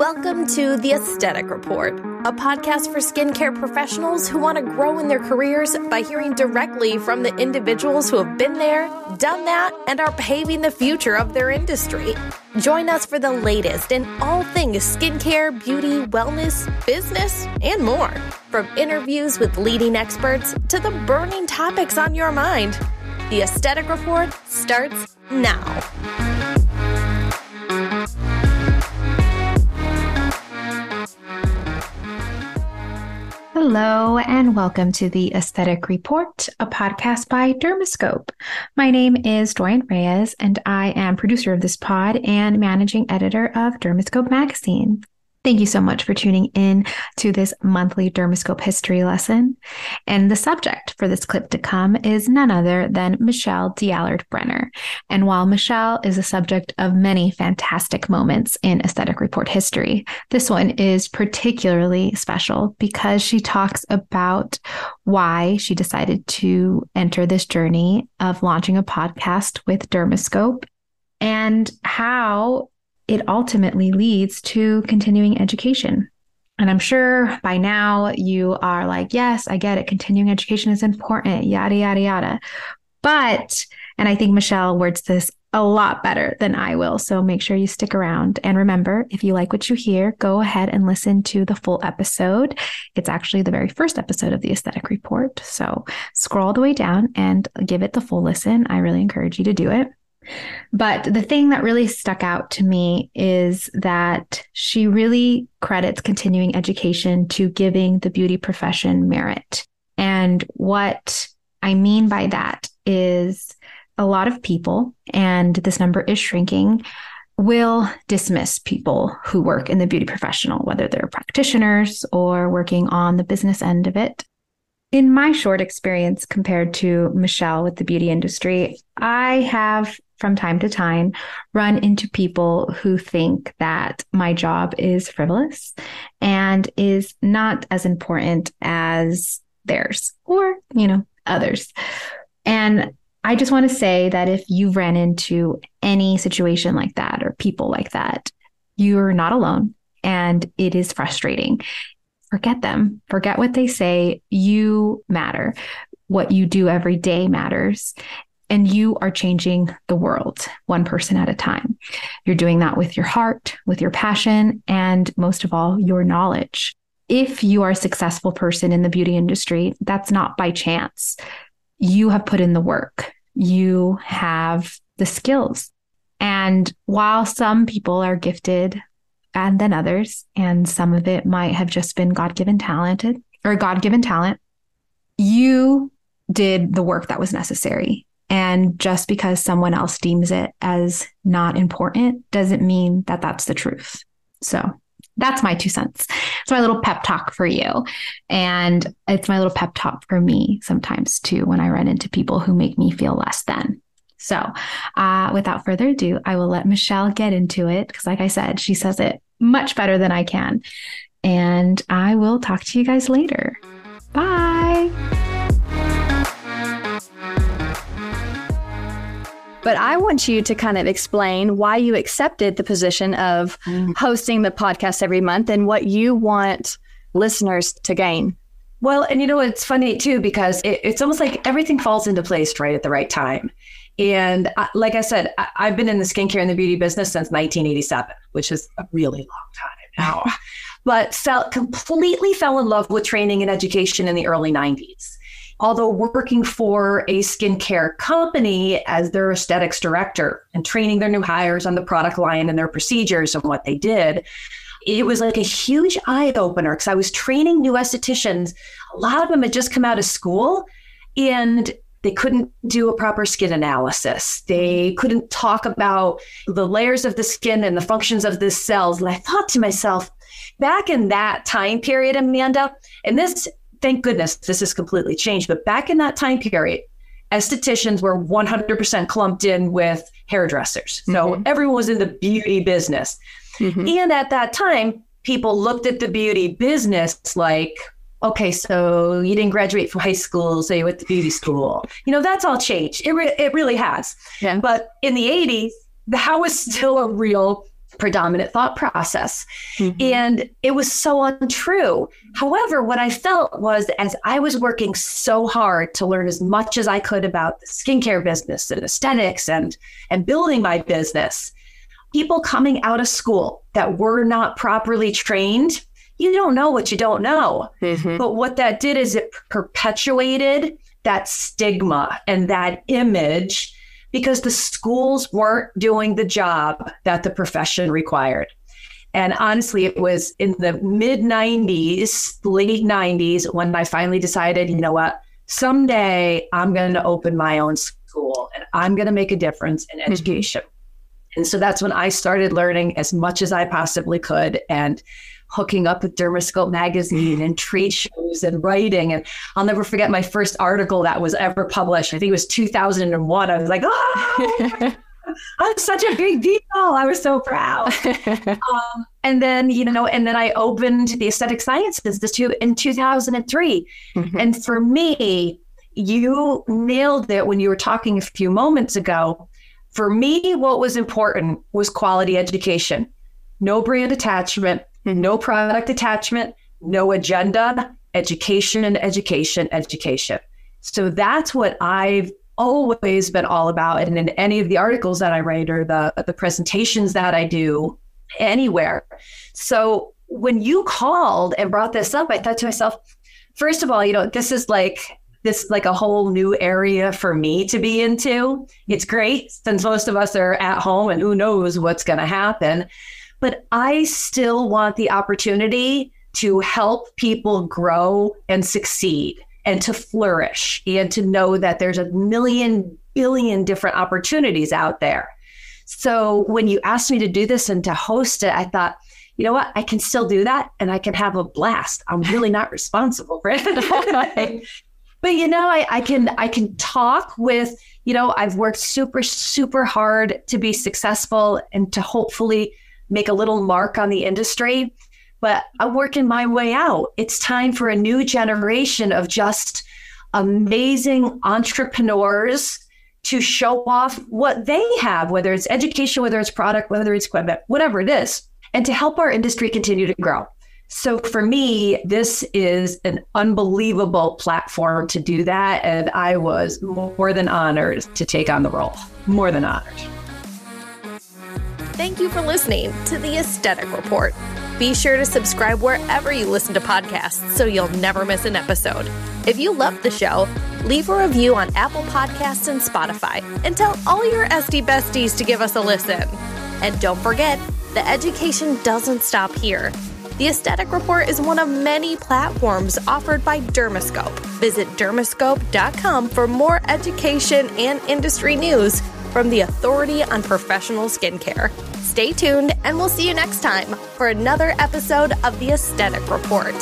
Welcome to The Aesthetic Report, a podcast for skincare professionals who want to grow in their careers by hearing directly from the individuals who have been there, done that, and are paving the future of their industry. Join us for the latest in all things skincare, beauty, wellness, business, and more. From interviews with leading experts to the burning topics on your mind. The Aesthetic Report starts now. Hello, and welcome to the Aesthetic Report, a podcast by Dermascope. My name is Dorian Reyes, and I am producer of this pod and managing editor of Dermascope Magazine. Thank you so much for tuning in to this monthly Dermascope history lesson. And the subject for this clip to come is none other than Michelle D'Allaird Brenner. And while Michelle is a subject of many fantastic moments in aesthetic report history, this one is particularly special because she talks about why she decided to enter this journey of launching a podcast with Dermascope and how it ultimately leads to continuing education. And I'm sure by now you are like, yes, I get it. Continuing education is important, yada, yada, yada. But, and I think Michelle words this a lot better than I will. So make sure you stick around. And remember, if you like what you hear, go ahead and listen to the full episode. It's actually the very first episode of the Aesthetic Report. So scroll all the way down and give it the full listen. I really encourage you to do it. But the thing that really stuck out to me is that she really credits continuing education to giving the beauty profession merit. And what I mean by that is a lot of people, and this number is shrinking, will dismiss people who work in the beauty professional, whether they're practitioners or working on the business end of it. In my short experience compared to Michelle with the beauty industry, I have from time to time run into people who think that my job is frivolous and is not as important as theirs or, you know, others. And I just want to say that if you ran into any situation like that or people like that, you're not alone and it is frustrating. Forget them, forget what they say. You matter. What you do every day matters and you are changing the world one person at a time. You're doing that with your heart, with your passion, and most of all, your knowledge. If you are a successful person in the beauty industry, that's not by chance. You have put in the work, you have the skills. And while some people are gifted and than others, and some of it might have just been God given talented or God given talent, you did the work that was necessary and just because someone else deems it as not important doesn't mean that that's the truth. So that's my two cents. It's my little pep talk for you. And it's my little pep talk for me sometimes too when I run into people who make me feel less than. So, uh, without further ado, I will let Michelle get into it because, like I said, she says it much better than I can. And I will talk to you guys later. Bye. But I want you to kind of explain why you accepted the position of mm. hosting the podcast every month and what you want listeners to gain. Well, and you know, it's funny too, because it, it's almost like everything falls into place right at the right time. And I, like I said, I, I've been in the skincare and the beauty business since 1987, which is a really long time now, but felt completely fell in love with training and education in the early 90s although working for a skincare company as their aesthetics director and training their new hires on the product line and their procedures and what they did, it was like a huge eye opener because I was training new estheticians. A lot of them had just come out of school and they couldn't do a proper skin analysis. They couldn't talk about the layers of the skin and the functions of the cells. And I thought to myself, back in that time period, Amanda, and this thank goodness this has completely changed. But back in that time period, estheticians were 100% clumped in with hairdressers. So mm-hmm. everyone was in the beauty business. Mm-hmm. And at that time, people looked at the beauty business like, okay, so you didn't graduate from high school, so you went to beauty school. You know, that's all changed. It, re- it really has. Yeah. But in the 80s, that was still a real predominant thought process. Mm-hmm. And it was so untrue. However, what I felt was as I was working so hard to learn as much as I could about the skincare business and aesthetics and, and building my business, people coming out of school that were not properly trained, you don't know what you don't know. Mm-hmm. But what that did is it perpetuated that stigma and that image because the schools weren't doing the job that the profession required. And honestly, it was in the mid 90s, late 90s, when I finally decided, you know what, someday I'm going to open my own school and I'm going to make a difference in mm-hmm. education. And so that's when I started learning as much as I possibly could. And hooking up with Dermascope magazine and trade shows and writing. And I'll never forget my first article that was ever published. I think it was 2001. I was like, oh, I'm such a big deal. I was so proud. um, and then, you know, and then I opened the Aesthetic Science Institute, in 2003. Mm-hmm. And for me, you nailed it when you were talking a few moments ago. For me, what was important was quality education, no brand attachment, no product attachment, no agenda, education and education, education. So that's what I've always been all about. And in any of the articles that I write or the, the presentations that I do anywhere. So when you called and brought this up, I thought to myself, first of all, you know, this is like this like a whole new area for me to be into. It's great since most of us are at home and who knows what's going to happen but I still want the opportunity to help people grow and succeed and to flourish and to know that there's a million billion different opportunities out there. So when you asked me to do this and to host it, I thought, you know what? I can still do that and I can have a blast. I'm really not responsible for it. but you know, I, I can I can talk with, you know, I've worked super, super hard to be successful and to hopefully make a little mark on the industry, but I'm working my way out. It's time for a new generation of just amazing entrepreneurs to show off what they have, whether it's education, whether it's product, whether it's equipment, whatever it is, and to help our industry continue to grow. So for me, this is an unbelievable platform to do that. And I was more than honored to take on the role. More than honored. Thank you for listening to the Aesthetic Report. Be sure to subscribe wherever you listen to podcasts so you'll never miss an episode. If you love the show, leave a review on Apple Podcasts and Spotify and tell all your SD besties to give us a listen. And don't forget, the education doesn't stop here. The Aesthetic Report is one of many platforms offered by Dermascope. Visit dermascope.com for more education and industry news from the authority on professional skincare. Stay tuned, and we'll see you next time for another episode of the Aesthetic Report.